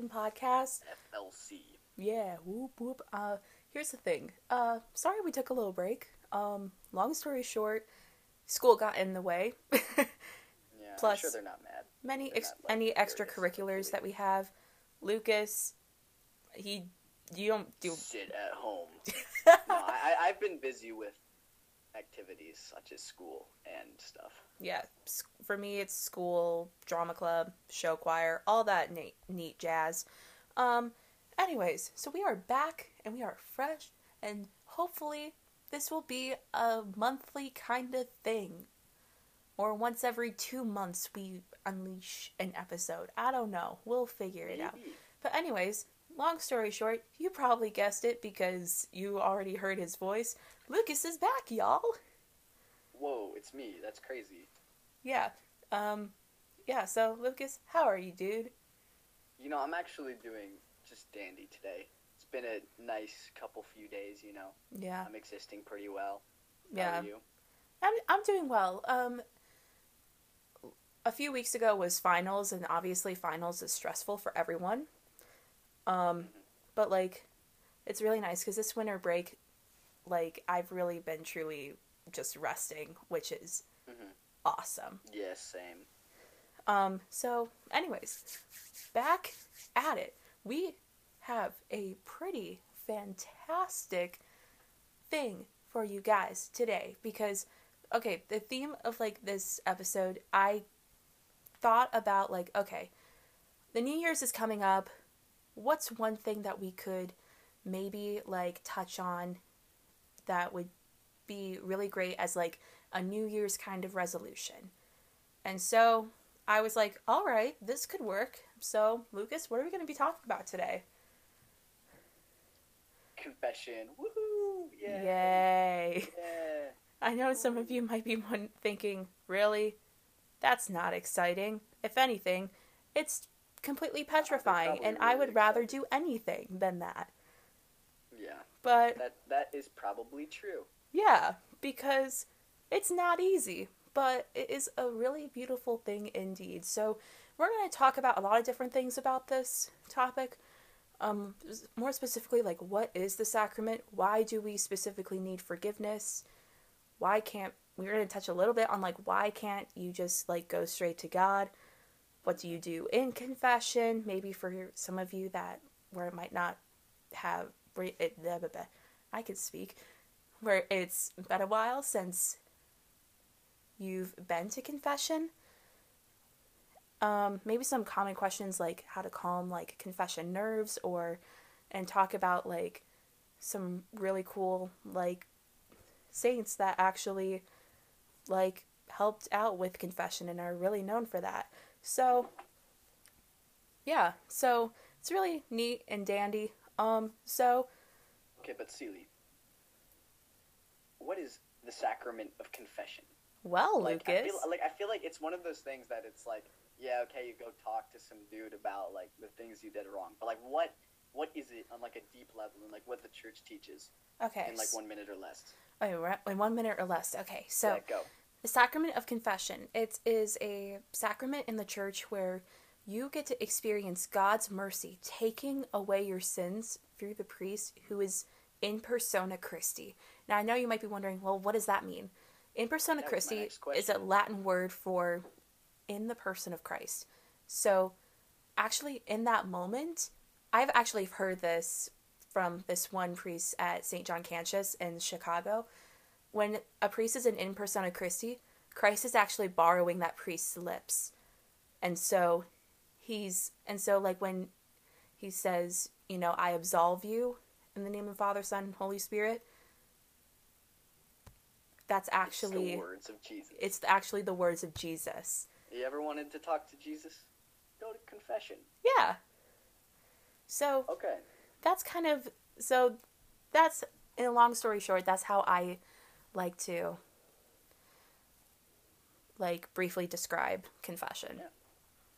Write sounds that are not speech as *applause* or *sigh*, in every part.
the Faithful Like Children podcast. FLC. Yeah, whoop whoop. Uh, here's the thing. Uh, sorry we took a little break. Um, long story short, school got in the way. *laughs* Yeah, Plus, I'm sure they're not mad. Many ex- not, like, any extracurriculars that we have. Lucas, he, you don't do. *laughs* Sit at home. *laughs* no, I- I've been busy with activities such as school and stuff. Yeah, for me it's school, drama club, show choir, all that neat, neat jazz. Um, anyways, so we are back and we are fresh, and hopefully this will be a monthly kind of thing. Or once every two months we unleash an episode. I don't know. We'll figure it out. But anyways, long story short, you probably guessed it because you already heard his voice. Lucas is back, y'all. Whoa, it's me. That's crazy. Yeah. Um yeah, so Lucas, how are you, dude? You know, I'm actually doing just dandy today. It's been a nice couple few days, you know. Yeah. I'm existing pretty well. How Yeah. are you? I'm I'm doing well. Um a few weeks ago was finals and obviously finals is stressful for everyone. Um but like it's really nice cuz this winter break like I've really been truly just resting, which is Mhm. awesome. Yes, same. Um, so, anyways, back at it. We have a pretty fantastic thing for you guys today because, okay, the theme of like this episode, I thought about like, okay, the New Year's is coming up. What's one thing that we could maybe like touch on that would be really great as like a New Year's kind of resolution? And so I was like, all right, this could work. So, Lucas, what are we going to be talking about today? Confession. Woohoo! Yeah. Yay. Yeah. *laughs* I know some of you might be one thinking, really? That's not exciting. If anything, it's completely petrifying, and I really would rather do anything than that. Yeah. But That that is probably true. Yeah, because it's not easy, but it is a really beautiful thing indeed. So, we're going to talk about a lot of different things about this topic. Um, more specifically, like what is the sacrament? Why do we specifically need forgiveness? Why can't we're going to touch a little bit on like why can't you just like go straight to God? What do you do in confession? Maybe for some of you that where it might not have. I could speak where it's been a while since you've been to confession. Um, maybe some common questions like how to calm like confession nerves or and talk about like some really cool like saints that actually like helped out with confession and are really known for that. So yeah, so it's really neat and dandy. Um so Okay, but Seely, what is the sacrament of confession? well Like Lucas I feel like I feel like it's one of those things that it's like, yeah, okay, you go talk to some dude about like the things you did wrong, but like what what is it on like a deep level and like what the church teaches okay. in like one minute or less? Okay, we're at in one minute or less. Okay, so yeah, go. the sacrament of confession. It is a sacrament in the church where you get to experience God's mercy taking away your sins through the priest who is in persona Christi. Now I know you might be wondering, well, what does that mean? In persona That was my Christi is a. Latin word for in the person of Christ. So actually in that moment, I've actually heard this from this one priest at St. John Cantius in Chicago. When a priest is an in persona Christi, Christ is actually borrowing that priest's lips. And so he's and so like when he says, you know, I absolve you in the name of Father, Son, Holy Spirit, that's It's the actually words of Jesus. it's actually the words of Jesus. you ever wanted to talk to Jesus? Go to confession. Yeah. So Okay. that's kind of so that's in a long story short that's how i like to like briefly describe confession Yeah.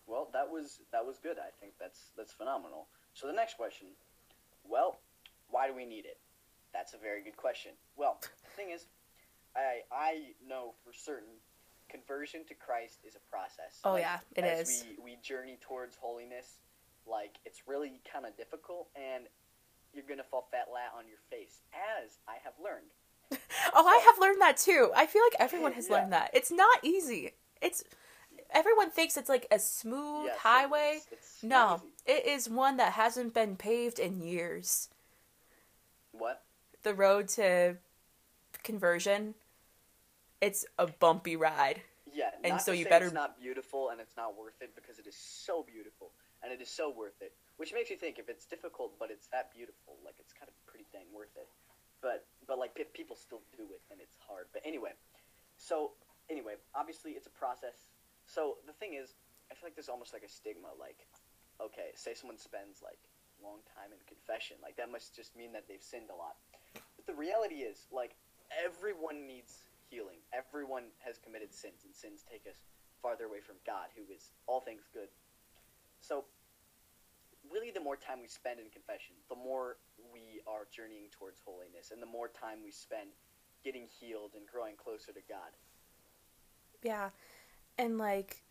Well, that was that was good. I think that's that's phenomenal. So the next question, well, why do we need it? That's a very good question. Well, the thing is, I I know for certain conversion to Christ is a process. Oh, yeah, it as is. We we journey towards holiness. like it's really kind of difficult, and you're gonna fall fat lat on your face, as I have learned. *laughs* oh, I have learned that too. I feel like everyone has Yeah. learned that. It's not easy. It's everyone thinks it's like a smooth Yes, highway. it's- it's no, it is one that hasn't been paved in years. What? The road to conversion, it's a bumpy ride. Yeah, And so you better- It's not beautiful and it's not worth it because it is so beautiful and it is so worth it. Which makes you think if it's difficult but it's that beautiful, like it's kind of pretty dang worth it. But but like pe- people still do it and it's hard. But anyway, so anyway, obviously it's a process. So the thing is, I feel like there's almost like a stigma. Like, okay, say someone spends like a long time in confession, like that must just mean that they've sinned a lot. But the reality is, like everyone needs healing. Everyone has committed sins, and sins take us farther away from God, who is all things good. So, really, the more time we spend in confession, the more we are journeying towards holiness, and the more time we spend getting healed and growing closer to God. Yeah. And like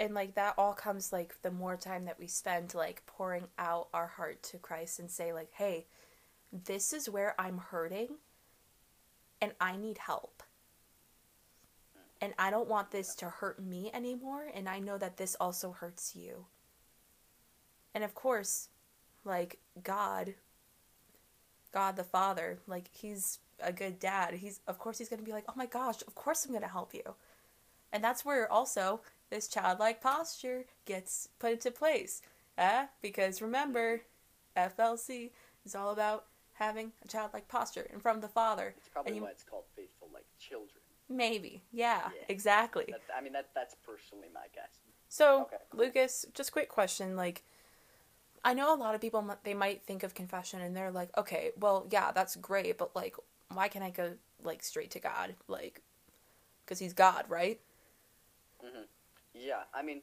and like that all comes like the more time that we spend like pouring out our heart to Christ and say like, "Hey, this is where I'm hurting and I need help." And I don't want this to hurt me anymore, and I know that this also hurts you. And of course, like God God the Father, like he's a good dad. He's of course he's going to be like, "Oh my gosh, of course I'm going to help you." And that's where also this childlike posture gets put into place. Uh, because remember, FLC is all about having a childlike posture and from the Father. It's probably And you- why it's called faithful like children. Maybe. Yeah, Yeah. exactly. That, I mean, that that's personally my guess. So, Okay. Lucas, just quick question. Like, I know a lot of people they might think of confession and they're like, okay, well, yeah, that's great, but like, why can't I go, like, straight to God? Like, because he's God, right? Yeah, I mean,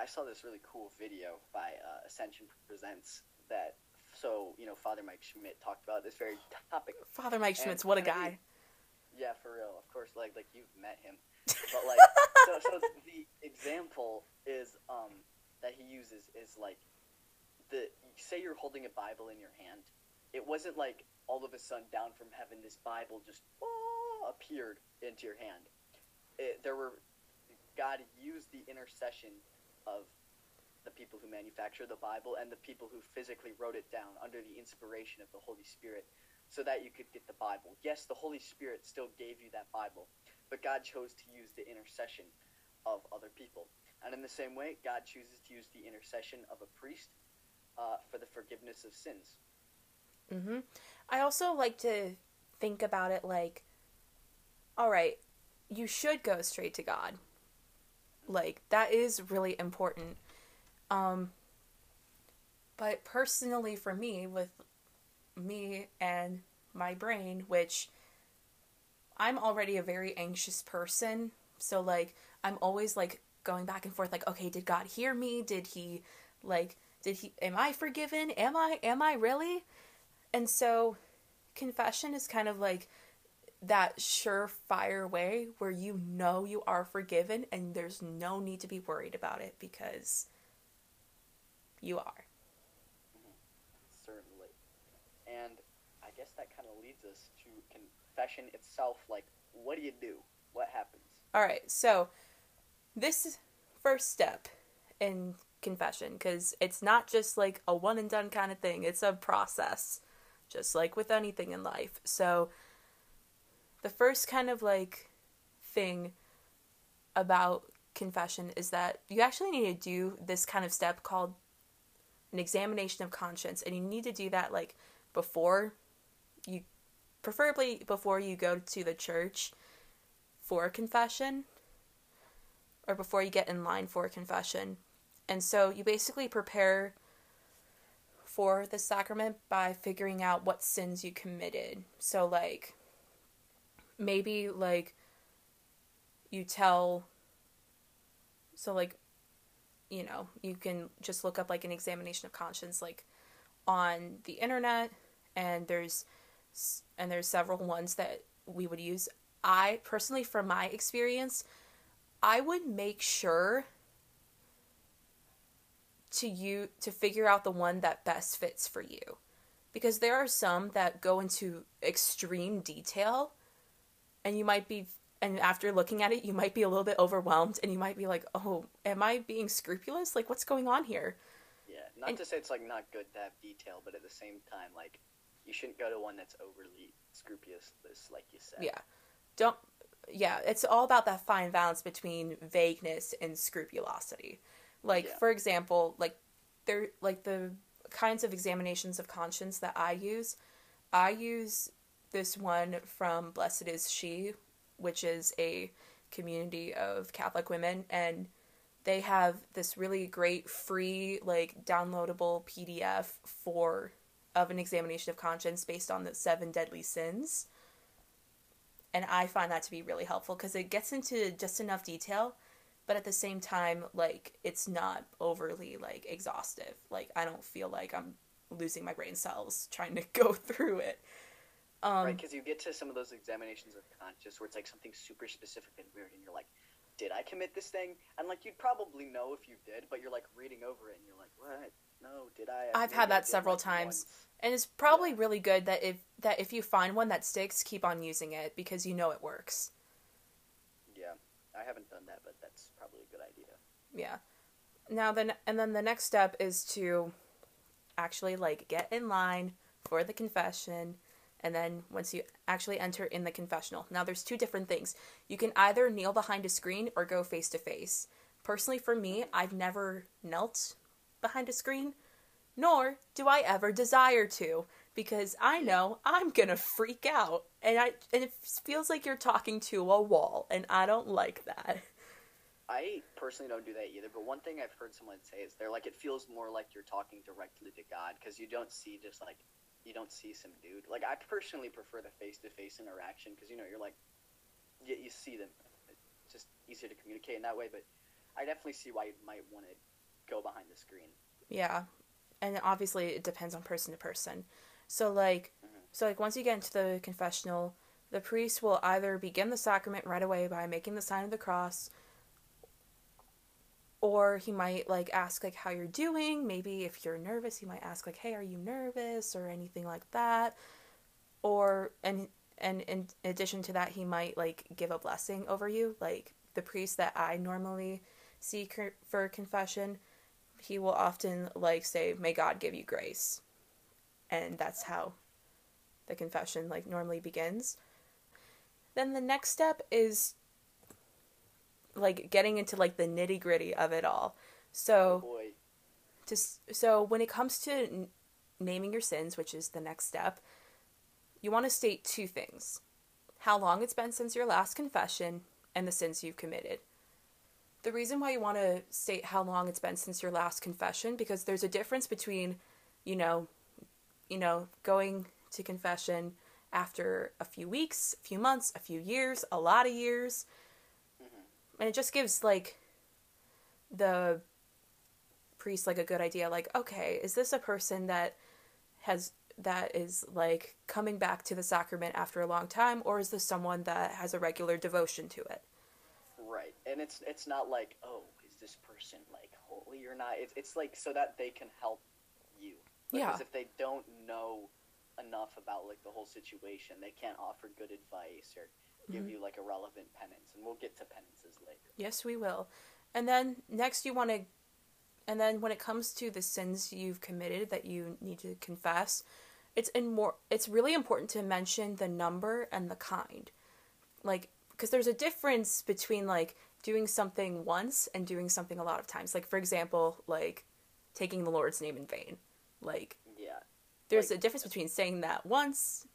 I saw this really cool video by uh, Ascension Presents that. So you know, Father Mike Schmitz talked about this very topic. Father Mike And Schmitz, what a guy. Yeah, for real. Of course, like like you've met him, but like so, so *laughs* the example is um that he uses is like the say you're holding a Bible in your hand. It wasn't like all of a sudden down from heaven this Bible just oh, appeared into your hand. It, there were God used the intercession of the people who manufactured the Bible and the people who physically wrote it down under the inspiration of the Holy Spirit so that you could get the Bible. Yes, the Holy Spirit still gave you that Bible, but God chose to use the intercession of other people. And in the same way, God chooses to use the intercession of a priest uh, for the forgiveness of sins. hmm I also like to think about it like, all right, you should go straight to God. Like that is really important. Um, but personally, for me, with me and my brain, which I'm already a very anxious person, so like I'm always like going back and forth, like, okay, did God hear me? Did he like? Did he? Am I forgiven? Am I? Am I really? And so confession is kind of like that surefire way where you know you are forgiven and there's no need to be worried about it because you are. Certainly. And I guess that kind of leads us to confession itself. Like, what do you do? What happens? All right, so this is first step in confession because it's not just like a one and done kind of thing, it's a process, just like with anything in life. So, the first kind of like thing about confession is that you actually need to do this kind of step called an examination of conscience, and you need to do that like before you, preferably before you go to the church for confession or before you get in line for confession. And so you basically prepare for the sacrament by figuring out what sins you committed. So like maybe like you tell so like you know, you can just look up like an examination of conscience like on the internet and there's and there's several ones that we would use I personally, from my experience, I would make sure to you to figure out the one that best fits for you. Because there are some that go into extreme detail and you might be and after looking at it you might be a little bit overwhelmed and you might be like, "Oh, am I being scrupulous? Like what's going on here?" Yeah, not And- to say it's like not good to have detail, but at the same time, like you shouldn't go to one that's overly scrupulous, like you said. Yeah. Don't yeah, it's all about that fine balance between vagueness and scrupulosity. Like Yeah. for example, like there like the kinds of examinations of conscience that I use, I use this one from Blessed is She, which is a community of Catholic women and they have this really great free like downloadable PDF for of an examination of conscience based on the seven deadly sins and I find that to be really helpful because it gets into just enough detail, but at the same time, like it's not overly like exhaustive. Like I don't feel like I'm losing my brain cells trying to *laughs* go through it. Um, right, because you get to some of those examinations of conscience where it's like something super specific and weird, and you're like, "Did I commit this thing?" And like you'd probably know if you did, but you're like reading over it, and you're like, "What? No, did I?" I've had that several like, times. once." and it's probably really good that if that if you find one that sticks, keep on using it because you know it works. Yeah, I haven't done that, but that's probably a good idea. Yeah. Now then, and then the next step is to actually like get in line for the confession, and then once you actually enter in the confessional. Now there's two different things. You can either kneel behind a screen or go face to face. Personally, for me, I've never knelt behind a screen, nor do I ever desire to, because I know I'm gonna freak out, and I and it feels like you're talking to a wall, and I don't like that. I personally don't do that either, but one thing I've heard someone say is they're like it feels more like you're talking directly to God because you don't see just like you don't see some dude. Like I personally prefer the face to face interaction because you know you're like you, you see them. It's just easier to communicate in that way. But I definitely see why you might want to go behind the screen. Yeah. And obviously it depends on person to person. So like Mhm. so like once you get into the confessional, the priest will either begin the sacrament right away by making the sign of the cross or he might like ask like how you're doing. Maybe if you're nervous, he might ask like, "Hey, are you nervous?" or anything like that. Or and and in addition to that, he might like give a blessing over you. Like the priest that I normally see for confession, he will often like say, "May God give you grace," and that's how the confession like normally begins. Then the next step is like getting into like the nitty gritty of it all. So oh, to so when it comes to n- naming your sins, which is the next step, you want to state two things: how long it's been since your last confession and the sins you've committed. The reason why you want to state how long it's been since your last confession because there's a difference between, you know, you know, going to confession after a few weeks, a few months, a few years, a lot of years. And it just gives like the priest like a good idea like okay is this a person that has that is like coming back to the sacrament after a long time or is this someone that has a regular devotion to it right, and it's it's not like oh, is this person like holy or not? It's it's like so that they can help you. Yeah. Because if they don't know enough about like the whole situation, they can't offer good advice or give Mhm. you like a relevant penance. And we'll get to penances later. yes we will and then next you want to and then when it comes to the sins you've committed that you need to confess it's in more it's really important to mention the number and the kind like because there's a difference between like doing something once and doing something a lot of times like for example like taking the lord's name in vain like Yeah. there's Like- a difference between saying that once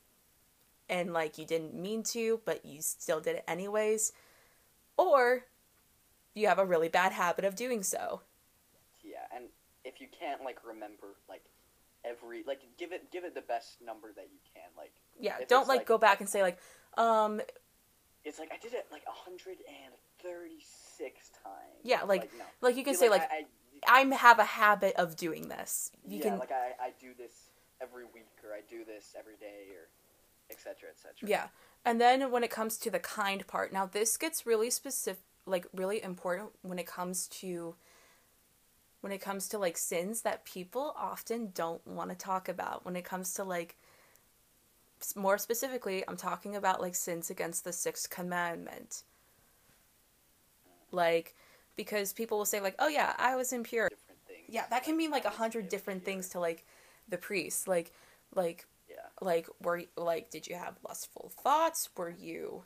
and like you didn't mean to but you still did it anyways or you have a really bad habit of doing so Yeah, and if you can't like remember like every like give it give it the best number that you can. Like yeah don't like, like- go back and say like um it's like I did it like hundred and thirty six times. Yeah, like- no. like you can say like I, i have a habit of doing this you yeah, can like I, I do this every week or I do this every day or etc. etc. Yeah. And then when it comes to the kind part, now this gets really specific, like really important when it comes to when it comes to like sins that people often don't want to talk about. When it comes to like more specifically, I'm talking about like sins against the sixth commandment. Like because people will say like, "Oh yeah, I was impure." Yeah, that can mean like a hundred different things to like the priest. Like like Yeah. like were like did you have lustful thoughts? Were you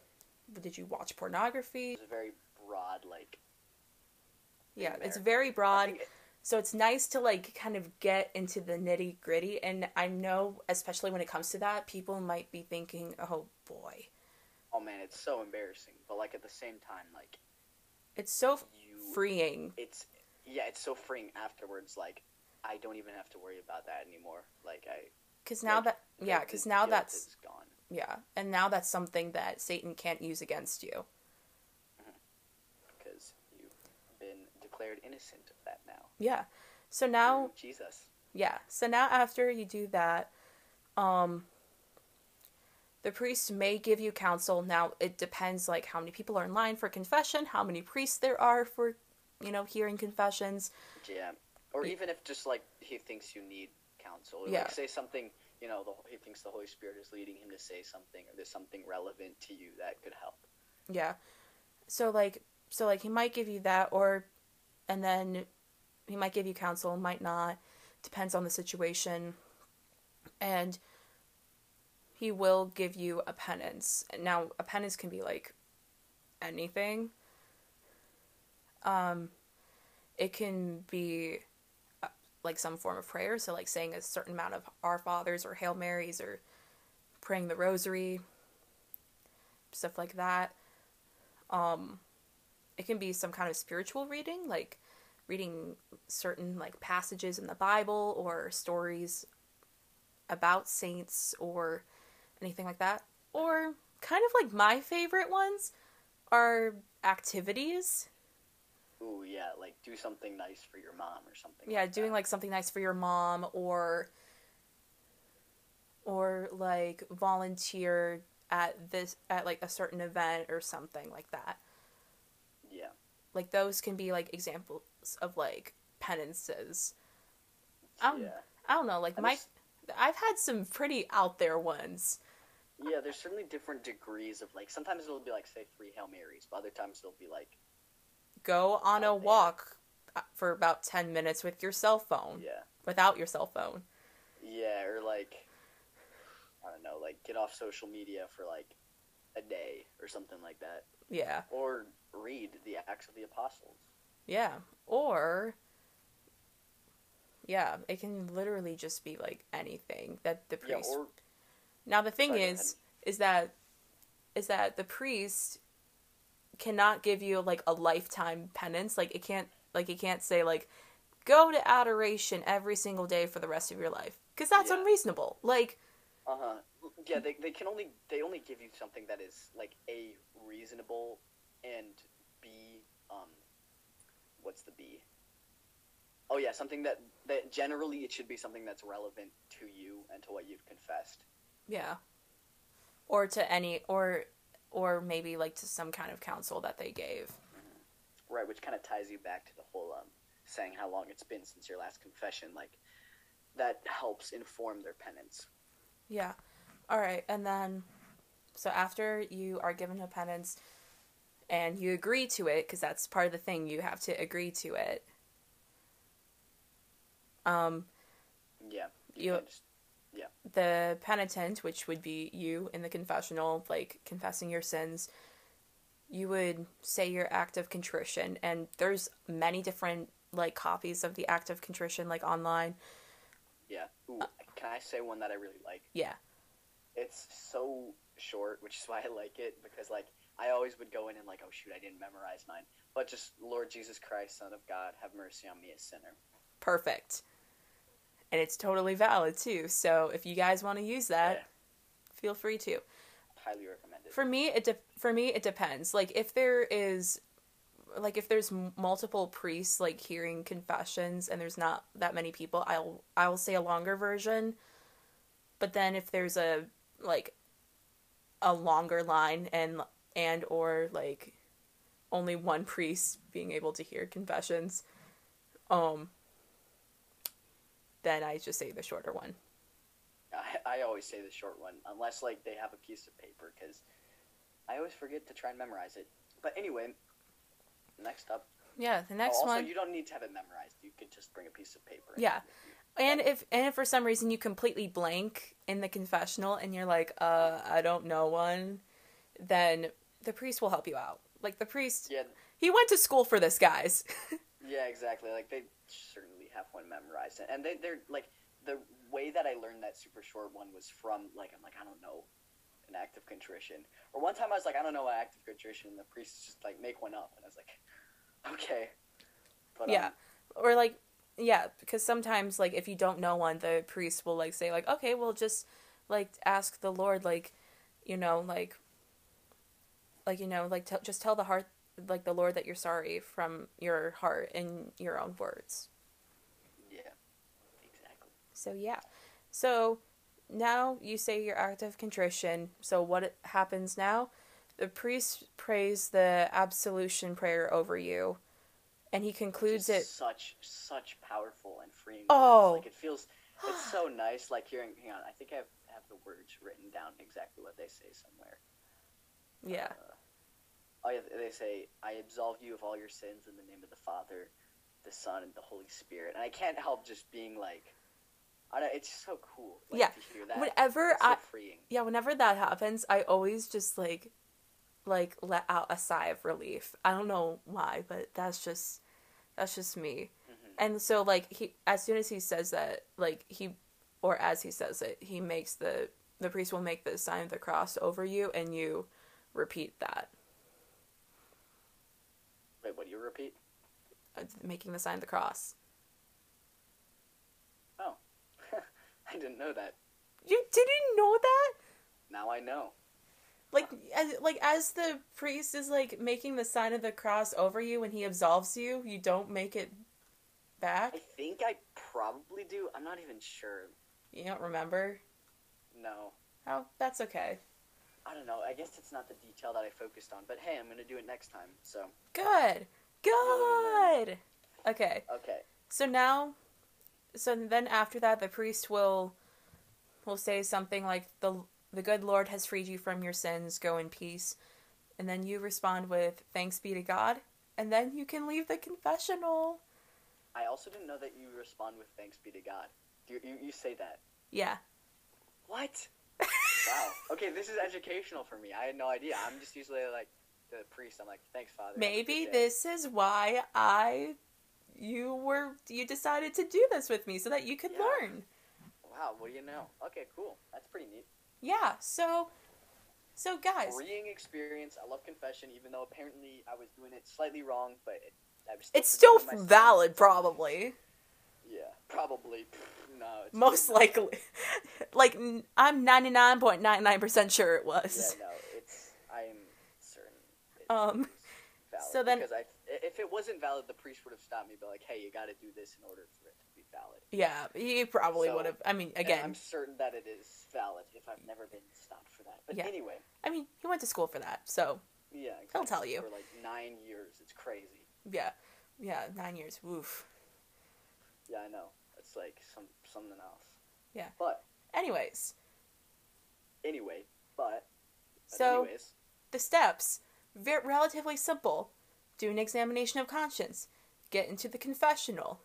did you watch pornography? It's very broad, like. Yeah, it's very broad. it- So it's nice to like kind of get into the nitty gritty. And I know, especially when it comes to that, people might be thinking, oh boy, oh man, it's so embarrassing. But like at the same time, like it's so you, freeing. it's yeah, it's so freeing afterwards. Like I don't even have to worry about that anymore. Like I. Because now like, that, yeah, because now that's, gone. yeah. And now that's something that Satan can't use against you. because you've been declared innocent of that now. Yeah. So now, through Jesus. yeah. So now after you do that, um, the priest may give you counsel. Now it depends like how many people are in line for confession, how many priests there are for, you know, hearing confessions. Yeah, or Ye- even if just like he thinks you need counsel, or Yeah. like say something, you know, the, he thinks the Holy Spirit is leading him to say something, or there's something relevant to you that could help. Yeah. So like so like he might give you that or and then he might give you counsel, might not. Depends on the situation. And he will give you a penance. Now a penance can be like anything. Um it can be uh, like some form of prayer, so like saying a certain amount of Our Fathers or Hail Marys or praying the rosary, stuff like that um it can be some kind of spiritual reading like reading certain like passages in the bible or stories about saints or anything like that or kind of like my favorite ones are activities Ooh, yeah, like do something nice for your mom or something. yeah like doing that. like something nice for your mom or or like volunteer at this at like a certain event or something like that like those can be like examples of like penances Um, yeah, i don't know like And my there's- i've had some pretty out there ones yeah. There's certainly different degrees of like. Sometimes it'll be like say three Hail Marys, but other times it'll be like go on a Out there. walk uh, for about 10 minutes with your cell phone yeah, without your cell phone yeah, or like I don't know, like get off social media for like a day or something like that, yeah or read the Acts of the Apostles. yeah or yeah it can literally just be like anything that the Yeah, priest or Now the thing Sorry, is, is that, is that the priest cannot give you like a lifetime penance. Like it can't, like it can't say like, go to adoration every single day for the rest of your life, because that's Yeah. unreasonable. Like, Uh huh. Yeah, they, they can only they only give you something that is like a reasonable and b um what's the b? Oh yeah, something that that generally it should be something that's relevant to you and to what you've confessed. yeah, or to any, or, or maybe like to some kind of counsel that they gave. Right, which kind of ties you back to the whole um saying how long it's been since your last confession. Like that helps inform their penance. Yeah. All right, and then, so after you are given a penance, and you agree to it, because that's part of the thing, you have to agree to it. Um, Yeah. You- can't just- the penitent, which would be you in the confessional, like confessing your sins, you would say your act of contrition, and there's many different like copies of the act of contrition like online. yeah. Ooh, can I say one that I really like? Yeah. it's so short, which is why I like it because like I always would go in and like, oh shoot, I didn't memorize mine. But just Lord Jesus Christ, Son of God, have mercy on me, a sinner. Perfect. And it's totally valid too. So if you guys want to use that, Yeah. feel free to. Highly recommended. For me, it de- for me it depends. Like if there is, like if there's m- multiple priests like hearing confessions and there's not that many people, I'll I'll say a longer version. But then if there's a like a longer line and and or like only one priest being able to hear confessions, um, then I just say the shorter one. I, I always say the short one, unless like they have a piece of paper, because I always forget to try and memorize it. But anyway, next up. Yeah, the next oh, also, one. you don't need to have it memorized. You could just bring a piece of paper. Yeah. And if and if for some reason you completely blank in the confessional and you're like, uh, I don't know one, then the priest will help you out. Like the priest, Yeah, he went to school for this, guys. *laughs* yeah, exactly. Like they certainly have one memorized, and they they're like the way that I learned that super short one was from like I'm like I don't know an act of contrition. Or one time I was like I don't know an act of contrition, and the priest just like make one up, and I was like, *laughs* okay. But, yeah. um, Or like yeah, because sometimes like if you don't know one, the priest will like say like, okay, well just like ask the Lord like, you know, like like you know, like t- just tell the heart like the Lord that you're sorry from your heart in your own words. yeah, exactly. So yeah. So now you say your act of contrition. So what happens now? The priest prays the absolution prayer over you, and he concludes it. Such such powerful and freeing. Oh. words. like it feels. It's so *gasps* nice. Like hearing. Hang on, I think I have have the words written down exactly what they say somewhere. Yeah. Uh, yeah, they say, "I absolve you of all your sins in the name of the Father, the Son, and the Holy Spirit." And I can't help just being like, I don't, it's so cool. Like, Yeah. to hear that. Whenever so I freeing. yeah, whenever that happens, I always just like like let out a sigh of relief. I don't know why, but that's just that's just me. Mhm. And so like he as soon as he says that, like he or as he says it, he makes the the priest will make the sign of the cross over you and you repeat that. You repeat? uh, Making the sign of the cross. Oh, *laughs* I didn't know that. You didn't know that? Now I know. Like as like as the priest is like making the sign of the cross over you when he absolves you, you don't make it back? I think I probably do. I'm not even sure. You don't remember? No. Oh, that's okay. I don't know. I guess it's not the detail that I focused on. But hey, I'm gonna do it next time. So Good. Good. Okay. okay. So now so then after that the priest will will say something like the the good Lord has freed you from your sins, go in peace. And then you respond with thanks be to God, and then you can leave the confessional. I also didn't know that you respond with thanks be to God. You you, you say that. Yeah. What? Wow. *laughs* Okay, this is educational for me. I had no idea. I'm just usually like the priest. I'm like, thanks, Father. Maybe this is why I you were you decided to do this with me so that you could Yeah. learn. Wow. What do you know? Okay, cool. That's pretty neat. Yeah. So so guys, Freeing experience. I love confession, even though apparently I was doing it slightly wrong, but it, I was still it's still valid probably. Yeah, probably. No. It's Most likely. *laughs* like I'm 99.99% sure it Yeah, was. no. It's. I'm certain. It Um, valid so then- because I, if it wasn't valid, the priest would have stopped me, be like, "Hey, you got to do this in order for it to be valid." Yeah, he probably So- would have. I mean, again, I'm certain that it is valid if I've never been stopped for that. But Yeah. anyway, I mean, he went to school for that. So, yeah, He'll tell you. for like nine years. It's crazy. yeah. Yeah, 9 years. Woof. Yeah, I know. It's like some something else. Yeah. But Anyways, anyway, but, but So- anyways, the steps very relatively simple. Do an examination of conscience. Get into the confessional.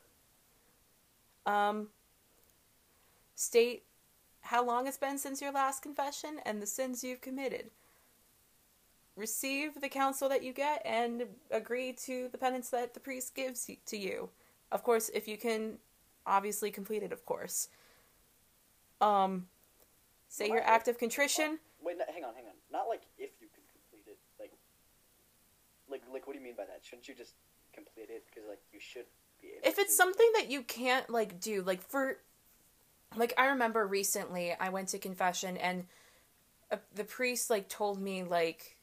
Um state how long it's been since your last confession and the sins you've committed. Receive the counsel that you get and agree to the penance that the priest gives to you. Of course, if you can obviously complete it, of course. Um say your act of contrition. wait, no, hang on, hang on. Not like if you can complete it. Like, like, like, what do you mean by that? Shouldn't you just complete it? Because like you should be able. if it's to. something that you can't like do like for like i remember recently i went to confession and uh the priest like told me like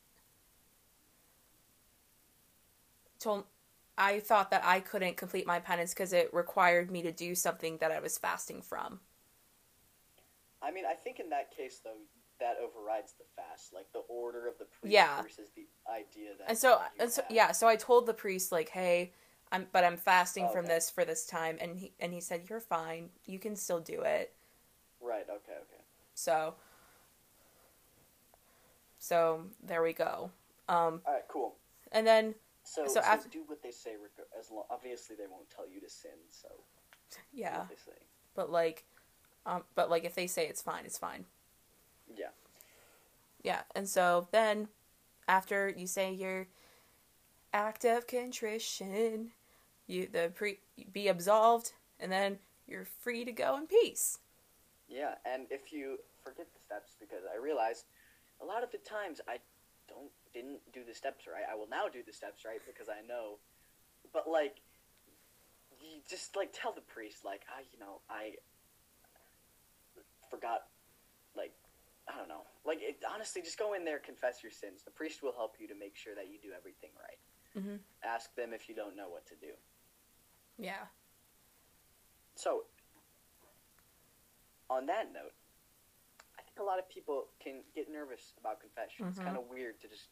told i thought that i couldn't complete my penance because it required me to do something that i was fasting from I mean, I think in that case though, that overrides the fast, like the order of the priest Yeah. versus the idea that. and so and so yeah so i told the priest like hey I'm but I'm fasting from this for this time and he and he said you're fine. You can still do it. Right. Okay. Okay. So so there we go. Um All right. Cool. and then So, So so, after- do what they say. As long, obviously, they won't tell you to sin. So yeah, what they say. but like um but like if they say it's fine, it's fine. Yeah. Yeah, and so then after you say your act of contrition, you the pre be absolved, and then you're free to go in peace. Yeah. And if you forget the steps, because I realize a lot of the times I don't didn't do the steps right. I will now do the steps right because I know. But like, you just like tell the priest like I you know I forgot I don't know. Like it, honestly, just go in there, confess your sins. The priest will help you to make sure that you do everything right. Mhm. Ask them if you don't know what to do. Yeah. So, on that note, I think a lot of people can get nervous about confession. It's Mhm. kind of weird to just,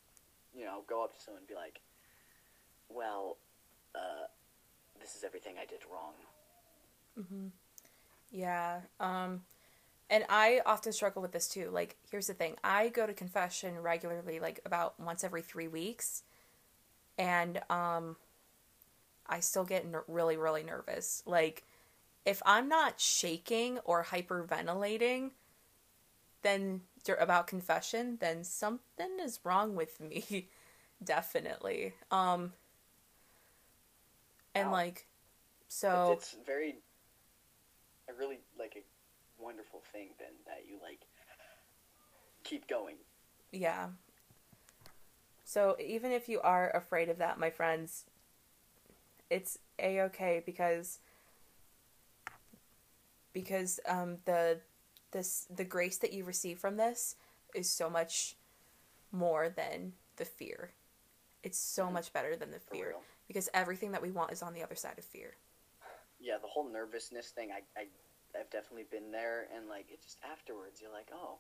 you know, go up to someone and be like, "Well, uh, this is everything I did wrong." hmm Yeah. Um, and I often struggle with this too. Like, here's the thing: I go to confession regularly, like about once every three weeks, and um, I still get ner- really, really nervous. Like, if I'm not shaking or hyperventilating, then about confession, then something is wrong with *laughs* me. Definitely. Um, and Wow. like, so. It's, it's very, I really like a wonderful thing then that you like keep going. Yeah. So even if you are afraid of that, my friends, it's a okay because because um the this the grace that you receive from this is so much more than the fear. It's so Mhm. much better than the fear because everything that we want is on the other side of fear. Yeah, the whole nervousness thing. I, I I've definitely been there, and like it just afterwards, you're like, oh,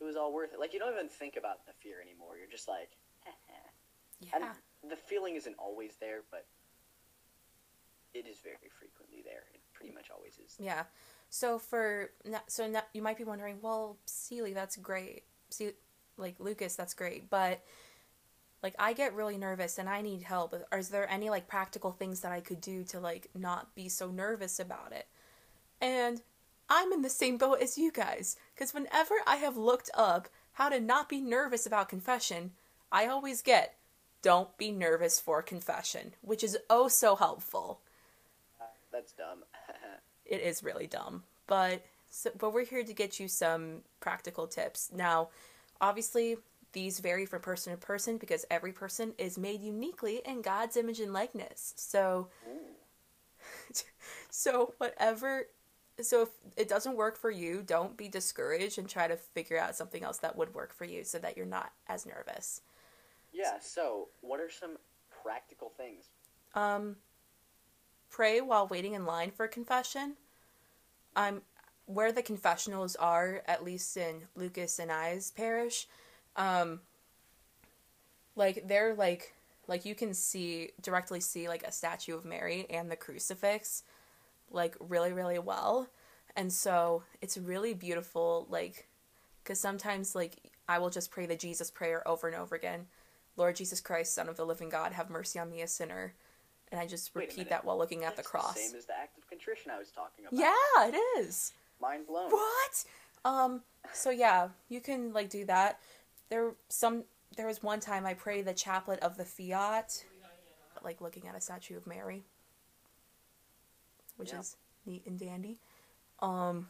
it was all worth it. Like you don't even think about the fear anymore. You're just like, eh, eh. Yeah. and the feeling isn't always there, but it is very frequently there. It pretty much always is. Yeah. So for so na- you might be wondering, well, Seely, that's great. See, like Lucas, that's great, but like I get really nervous and I need help. Are is there any like practical things that I could do to like not be so nervous about it? And I'm in the same boat as you guys because whenever I have looked up how to not be nervous about confession, I always get don't be nervous for confession, which is oh so helpful. Uh, that's dumb. *laughs* it is really dumb. But so, but we're here to get you some practical tips. Now obviously these vary from person to person because every person is made uniquely in god's image and likeness. So *laughs* so whatever so if it doesn't work for you don't be discouraged and try to figure out something else that would work for you so that you're not as nervous yeah. So, what are some practical things? um pray while waiting in line for confession i'm where the confessionals are at least in lucas and i's parish um like they're like like you can see directly see like a statue of mary and the crucifix like really really well. And so it's really beautiful like because sometimes like i will just pray the jesus prayer over and over again. Lord jesus christ son of the living god have mercy on me a sinner. And i just repeat that while looking at the cross. same as the act of contrition I was talking about. yeah it is. Mind blown. what? Um so yeah you can like do that. There some there was one time i prayed the chaplet of the fiat. Like looking at a statue of mary which Yeah. is neat and dandy um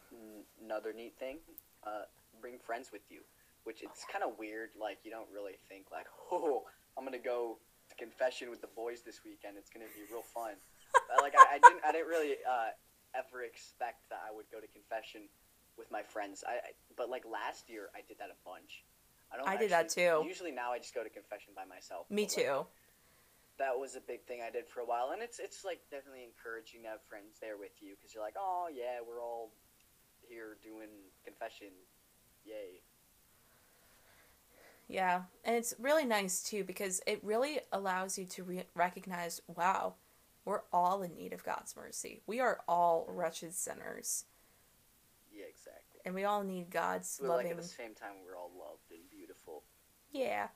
Another neat thing, uh, bring friends with you, which it's kind of weird. Like you don't really think like, oh, I'm gonna go to confession with the boys this weekend. It's gonna be real fun. Like I, I didn't, I didn't really uh, ever expect that I would go to confession with my friends. I, I but like last year I did that a bunch. I don't. I did that too. Usually now I just go to confession by myself. me but, like, too that was a big thing I did for a while, and it's it's like definitely encouraging to have friends there with you because you're like, oh yeah, we're all here doing confession, yay. Yeah, and it's really nice too because it really allows you to re- recognize, wow, we're all in need of God's mercy. We are all wretched sinners, Yeah, exactly. and we all need God's But like loving. at the same time, we're all loved and beautiful. Yeah.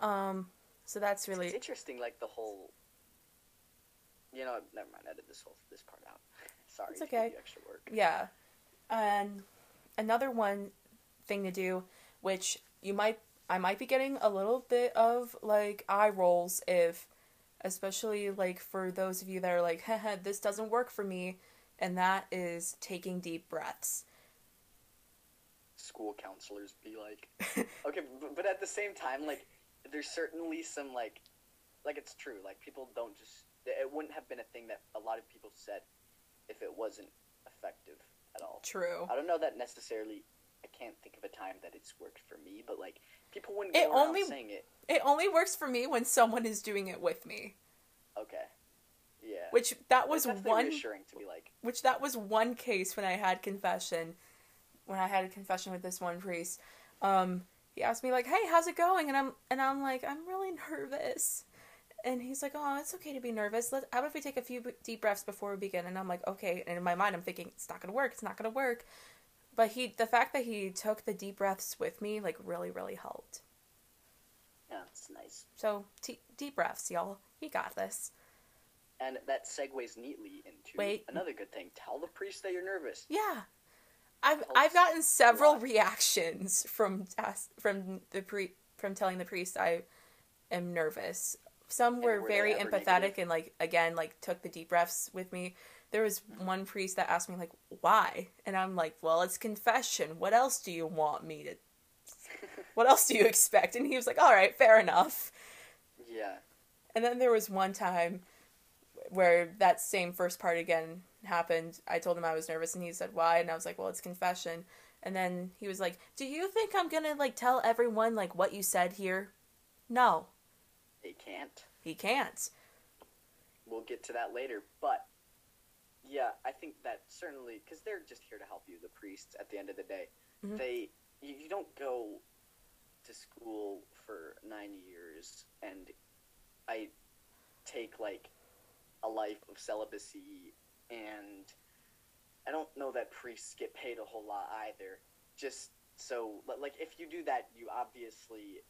Um. So that's It's really interesting, like the whole. You know, never mind. Edit this whole this part out. *laughs* Sorry, It's okay. extra work. yeah. And another one thing to do, which you might I might be getting a little bit of like eye rolls if, especially like for those of you that are like, *laughs* haha, this doesn't work for me, and that is taking deep breaths. School counselors be like, *laughs* okay, but, but at the same time, like, there's certainly some like, like it's true. Like people don't just. It wouldn't have been a thing that a lot of people said if it wasn't effective at all. True. I don't know that necessarily. I can't think of a time that it's worked for me, but like people wouldn't It go around only- saying it. It only works for me when someone is doing it with me. Okay, yeah. Which that was one reassuring to be like, which that was one case when I had confession, when I had a confession with this one priest. Um, he asked me like, "Hey, how's it going?" And I'm and I'm like, "I'm really nervous." And he's like, "Oh, it's okay to be nervous. Let how about if we take a few deep breaths before we begin?" And I'm like, "Okay." And in my mind, I'm thinking, "It's not gonna work. It's not gonna work." But he, the fact that he took the deep breaths with me, like, really, really helped. yeah, it's nice. So, t- deep breaths, y'all. You got this. And that segues neatly into Wait. another good thing. Tell the priest that you're nervous. Yeah. I've I've gotten several reactions from from the pre from telling the priest I am nervous. Some were, were very empathetic and like again like took the deep breaths with me. There was one priest that asked me like why, and I'm like, well, it's confession. What else do you want me to? *laughs* What else do you expect? And he was like, all right, fair enough. Yeah. And then there was one time where that same first part again happened. I told him I was nervous and he said why and I was like, "Well, it's confession." And then he was like, "Do you think I'm going to like tell everyone like what you said here?" No, He can't. he can't. We'll get to that later. But yeah, I think that certainly because they're just here to help you, the priests. At the end of the day, Mhm. they you, you don't go to school for nine years and I take like a life of celibacy and I don't know that priests get paid a whole lot either. Just so like if you do that, you obviously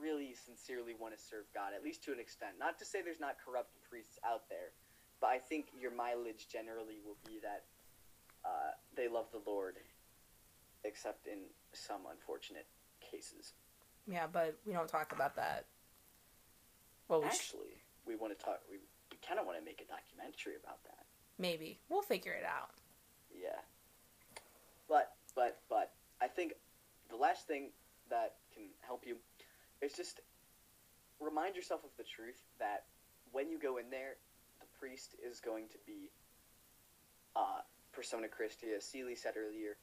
really sincerely want to serve God, at least to an extent. Not to say there's not corrupt priests out there, but I think your mileage generally will be that uh, they love the Lord, except in some unfortunate cases. Yeah, but we don't talk about that. Well, we sh- Actually, we want to talk. We, we kind of want to make a documentary about that. Maybe we'll figure it out. Yeah. But but but I think the last thing that can help you is just remind yourself of the truth that when you go in there, the priest is going to be uh, persona Christi, as Seeley said earlier.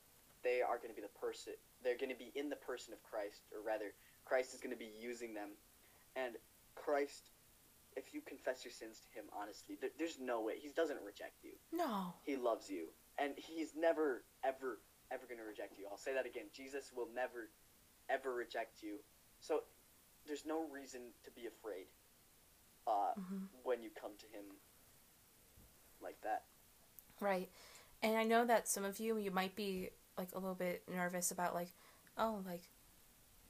They are going to be the person. They're going to be in the person of Christ, or rather, Christ is going to be using them, and Christ. If you confess your sins to him honestly, there, there's no way he doesn't reject you. No. He loves you, and he's never, ever, ever going to reject you. I'll say that again. Jesus will never, ever reject you. So there's no reason to be afraid uh, Mhm. when you come to him like that. Right. And I know that some of you you might be like a little bit nervous about like, oh, like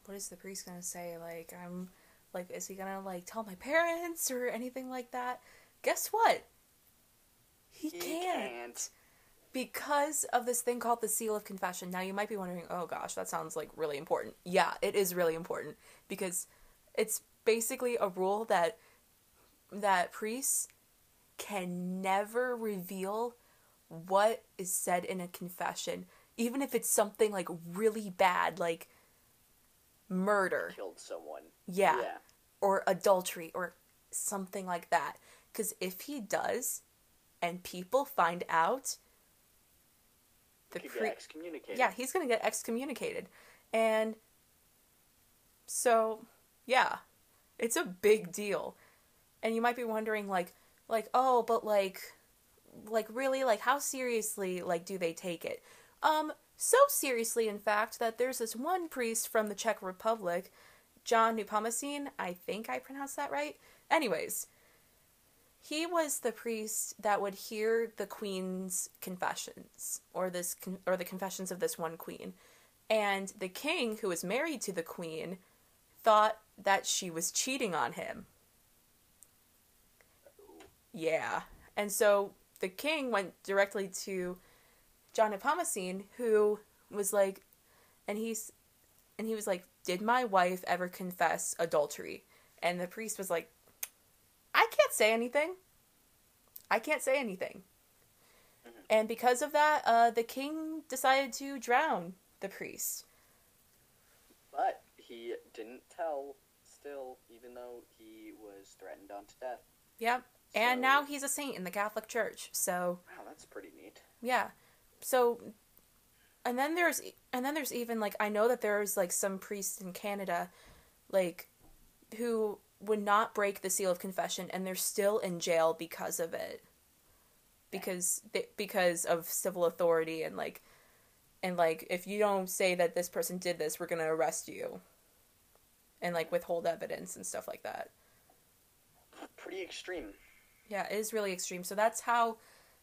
what is the priest going to say? Like I'm like is he to like tell my parents or anything like that? Guess what? He, He can't. can't. Because of this thing called the seal of confession. Now you might be wondering, "Oh gosh, that sounds like really important." Yeah, it is really important because it's basically a rule that that priests can never reveal what is said in a confession, even if it's something like really bad, like murder, Killed someone. yeah, Yeah. or adultery, or something like that. Because if he does, and people find out, the get excommunicated. yeah, he's gonna get excommunicated, and so yeah, it's a big deal. And you might be wondering, like, like oh, but like, like really, like how seriously, like, do they take it? Um, so seriously, in fact, that there's this one priest from the Czech Republic, John Nepomucene. I think I pronounced that right. Anyways, he was the priest that would hear the queen's confessions, or this, con- or the confessions of this one queen, and the king, who was married to the queen, thought that she was cheating on him. Yeah, and so the king went directly to John Nepomucene, who was like, and he's, and he was like, "Did my wife ever confess adultery?" And the priest was like, "I can't say anything. I can't say anything." And because of that, uh, the king decided to drown the priest. But he didn't tell. Still, even though he was threatened unto death. Yep. And now he's a saint in the Catholic Church. So Wow, that's pretty neat. Yeah. So and then there's and then there's even like I know that there's like some priests in Canada like who would not break the seal of confession and they're still in jail because of it. Because they, because of civil authority and like and like if you don't say that this person did this, we're going to arrest you. And like withhold evidence and stuff like that. Pretty extreme. Yeah, it is really extreme. So that's how.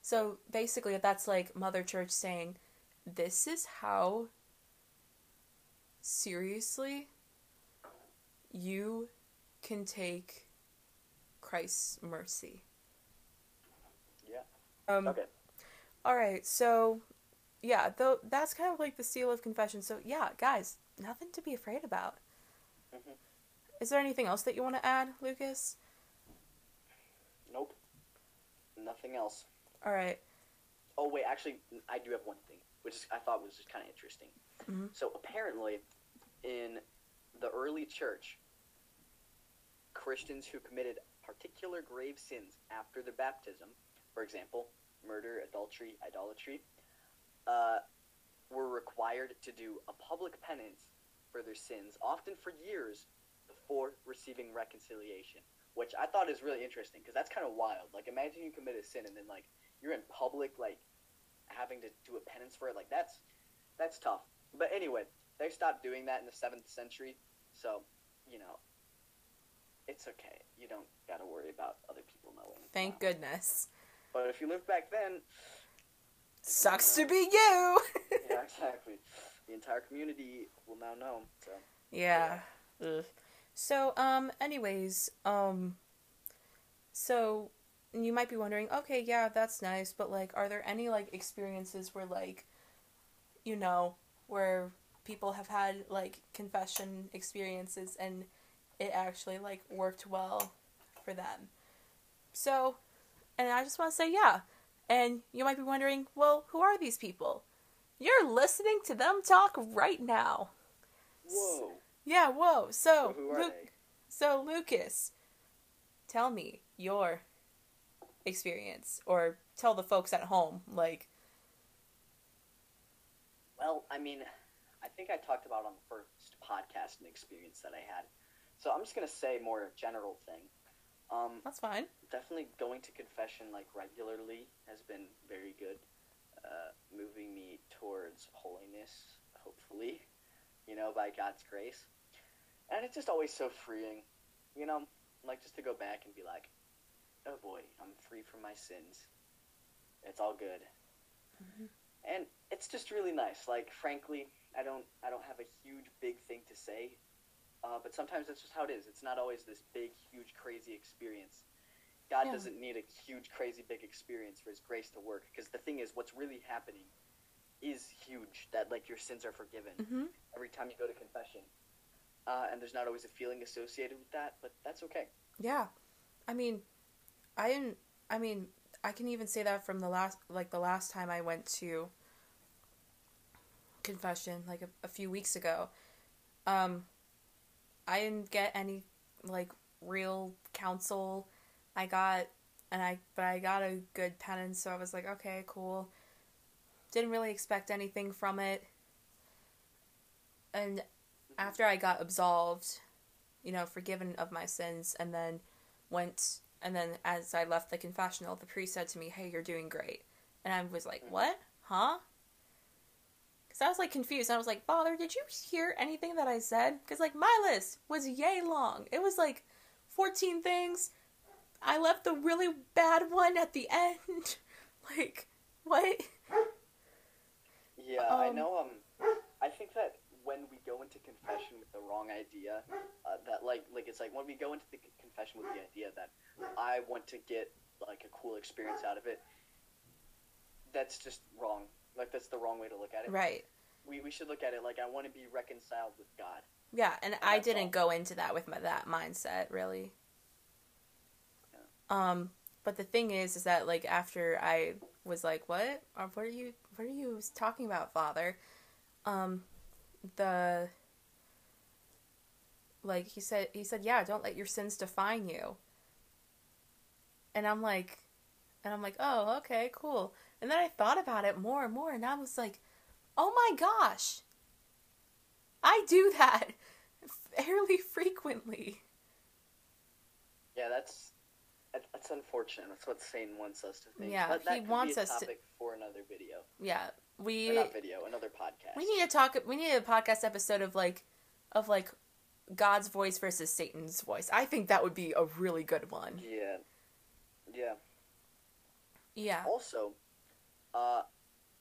So basically, that's like Mother Church saying, "This is how seriously you can take Christ's mercy." Yeah. Um, Okay. All right. So, yeah, though that's kind of like the seal of confession. So yeah, guys, nothing to be afraid about. Mhm. Is there anything else that you want to add, Lucas? Nope. Nothing else. All right. Oh wait, actually, I do have one thing, which I thought was just kind of interesting. Mhm. So apparently, in the early church, Christians who committed particular grave sins after their baptism, for example, murder, adultery, idolatry, uh, were required to do a public penance for their sins, often for years before receiving reconciliation. Which I thought is really interesting because that's kind of wild. Like, imagine you commit a sin and then like you're in public, like having to do a penance for it. Like that's that's tough. But anyway, they stopped doing that in the seventh century, so you know it's okay. You don't got to worry about other people knowing. Thank goodness. But if you lived back then, Sucks to be you. *laughs* yeah, exactly. The entire community will now know. So yeah. Ugh. So, um, anyways, um, so you might be wondering, okay, yeah, that's nice, but like, are there any like experiences where like, you know, where people have had like confession experiences and it actually like worked well for them? So, and I just want to say, yeah. And you might be wondering, well, who are these people? You're listening to them talk right now. whoa. Yeah, whoa. So, So who are Lu- they? so Lucas, tell me your experience, or tell the folks at home. Like, Well, I mean, I think I talked about on the first podcast an experience that I had. So I'm just gonna say more a general thing. Um, that's fine. definitely going to confession like regularly has been very good, uh, moving me towards holiness. Hopefully, you know, by God's grace, and it's just always so freeing, you know, like just to go back and be like, oh boy, I'm free from my sins. It's all good, Mhm. and it's just really nice. Like, frankly, I don't, I don't have a huge big thing to say. Uh, but sometimes that's just how it is. It's not always this big, huge, crazy experience. God Yeah. doesn't need a huge, crazy, big experience for His grace to work. Because the thing is, what's really happening is huge. That like your sins are forgiven Mm-hmm. every time you go to confession, uh, and there's not always a feeling associated with that, but that's okay. Yeah, I mean, I didn't. I mean, I can even say that from the last, like the last time I went to confession, like a, a few weeks ago. Um, I didn't get any like real counsel. I got, and I, but I got a good penance, so I was like, okay, cool. Didn't really expect anything from it. And after I got absolved, you know, forgiven of my sins, and then went, and then as I left the confessional, the priest said to me, "Hey, you're doing great," and I was like, "What? Huh?" Because I was like confused. I was like, Father, did you hear anything that I said? Because like my list was yay long. It was like 14 things. I left the really bad one at the end. *laughs* like, what? Yeah, I Um, know. Um, I think that when we go into confession with the wrong idea, uh, that like like it's like when we go into the confession with the idea that I want to get like a cool experience out of it. That's just wrong. Like that's the wrong way to look at it. Right. We we should look at it like I want to be reconciled with God. Yeah, and I didn't go into that with my, that mindset really. Yeah. Um, but the thing is, is that like after I was like, "What? What are you? What are you talking about, Father?" Um, the like he said, he said, "Yeah, don't let your sins define you." And I'm like, and I'm like, "Oh, okay, cool." And then I thought about it more and more, and I was like, "Oh my gosh." I do that *laughs* fairly frequently. Yeah, that's that- that's unfortunate. That's what Satan wants us to think. Yeah, that, that he wants us to- topic for another video. Yeah, Or we not video, another podcast. we need to talk. We need a podcast episode of like, of like, God's voice versus Satan's voice. I think that would be a really good one. Yeah, yeah. Yeah, Also, uh,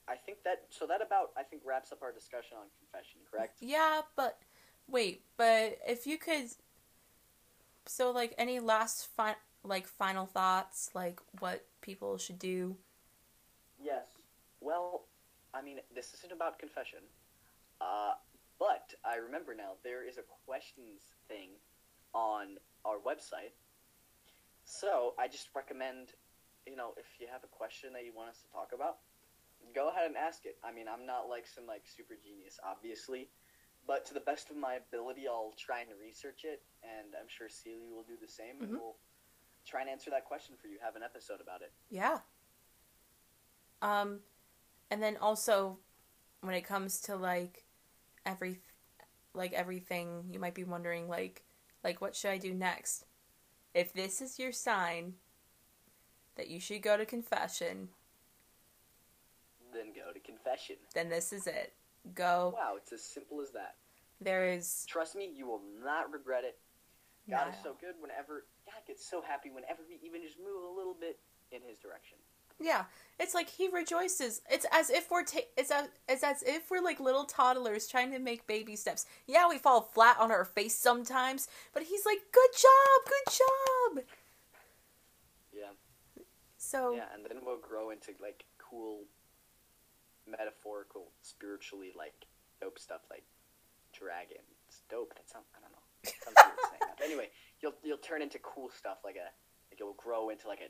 I think that so that about I think wraps up our discussion on confession. Correct? yeah, but wait, but if you could, so like any last fi- like final thoughts, like what people should do. Yes. Well, I mean, this isn't about confession, uh, but I remember now there is a questions thing on our website. So I just recommend, you know, if you have a question that you want us to talk about, go ahead and ask it. I mean, I'm not like some like super genius, obviously, but to the best of my ability, I'll try and research it, and I'm sure Celie will do the same, and Mhm. we'll try and answer that question for you. Have an episode about it. Yeah. Um, and then also, when it comes to like every, like everything, you might be wondering like, like what should I do next? If this is your sign that you should go to confession, Then go to confession. then this is it. Go. Wow, it's as simple as that. There is. Trust me, you will not regret it. God is so good whenever Gets so happy whenever we even just move a little bit in His direction. Yeah, it's like he rejoices. It's as if we're ta- it's as it's as if we're like little toddlers trying to make baby steps. Yeah, we fall flat on our face sometimes, but he's like, "Good job, good job." Yeah, So yeah, and then we'll grow into like cool, metaphorical, spiritually like dope stuff like dragons. Dope. That sounds I don't know. Sounds weird saying that. Anyway, you'll you'll turn into cool stuff like a like you'll grow into like a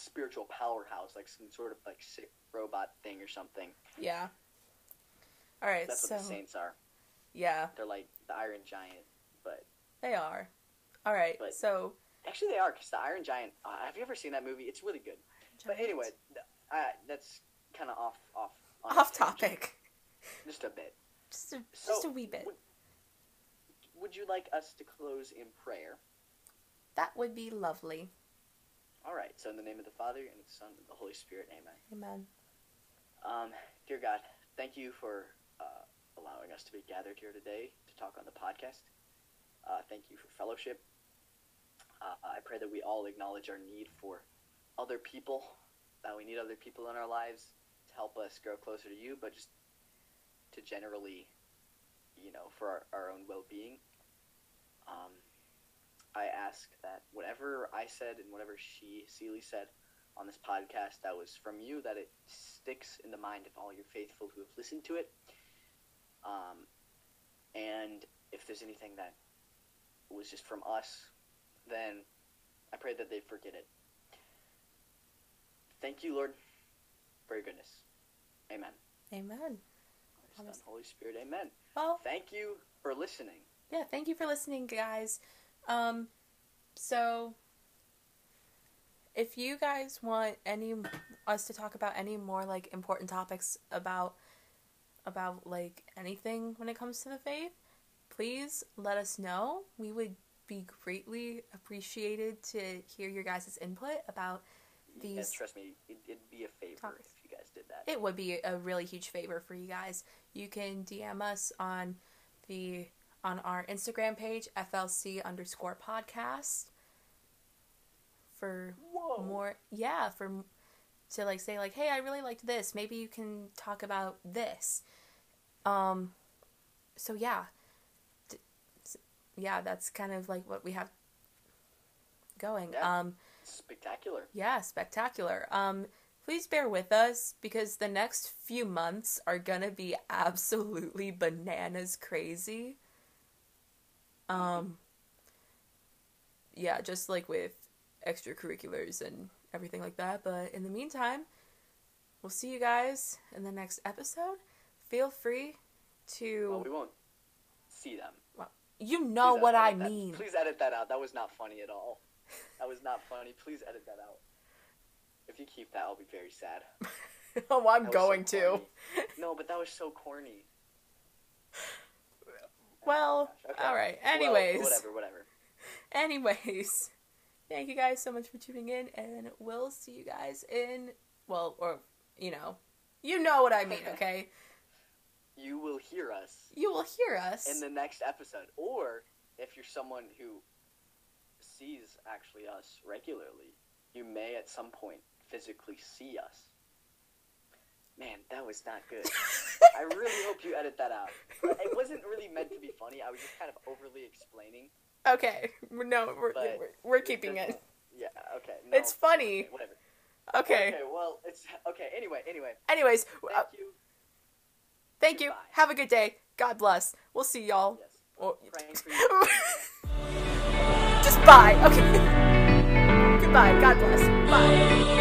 spiritual powerhouse, like some sort of like sick robot thing or something. yeah. All right, That's so what the saints are. yeah, They're like the Iron Giant, but they are. All right, But- so actually they are because the Iron Giant. Uh, have you ever seen that movie? It's really good. But anyway, th- uh, that's kind of off off off topic, just a bit. just a, So, just a wee bit. Would, would you like us to close in prayer? That would be lovely. All right. So in the name of the Father and of the Son and of the Holy Spirit, Amen. Amen. Um, dear God, thank you for uh, allowing us to be gathered here today to talk on the podcast. Uh, thank you for fellowship. Uh, I pray that we all acknowledge our need for other people, that we need other people in our lives to help us grow closer to you, but just to generally, you know, for our, our own well being. Um, I ask that whatever I said and whatever she, Celie, said on this podcast that was from you, that it sticks in the mind of all your faithful who have listened to it. Um, and if there's anything that was just from us, then I pray that they forget it. Thank you, Lord, for your goodness. Amen. Amen. Holy Spirit, amen. Well, Thank you for listening. yeah, thank you for listening, guys. Um, so if you guys want any us to talk about any more like important topics about about like anything when it comes to the faith, please let us know. We would be greatly appreciated to hear your guys' input about these trust me, it, it'd be a favor topics. if you guys did that. it would be a really huge favor for you guys. You can DM us on the on our Instagram page FLC underscore podcast for Whoa. more yeah for to like say like hey I really liked this maybe you can talk about this um so yeah D- yeah that's kind of like what we have going Yeah. um Spectacular. yeah, spectacular. Um, please bear with us because the next few months are gonna be absolutely bananas crazy. Um, yeah, just like with extracurriculars and everything like that. But in the meantime, we'll see you guys in the next episode. Feel free to. Well, we won't see them. Well, you know Please what I that- mean. Please edit that out. That was not funny at all. That was not funny. Please edit that out. If you keep that, I'll be very sad. *laughs* oh, I'm That was so going to. No, but that was so corny. Well, okay. all right. Well, Anyways. whatever, whatever. *laughs* Anyways, thank you guys so much for tuning in, and we'll see you guys in, well, or, you know, you know what I mean, *laughs* okay? You will hear us You will hear us. in the next episode, or if you're someone who sees actually us regularly, you may at some point physically see us. Man, that was not good. *laughs* I really hope you edit that out. It wasn't really meant to be funny. I was just kind of overly explaining. okay, no, we're, we're, we're keeping it. Yeah. Okay. No, It's funny. Whatever. Okay. Okay. Well, it's okay. Anyway. Anyway. Anyways, Thank uh, you. thank you. Have a good day. God bless. We'll see y'all. Yes. Or- for you. *laughs* Just bye. Okay. *laughs* Goodbye. God bless. Bye.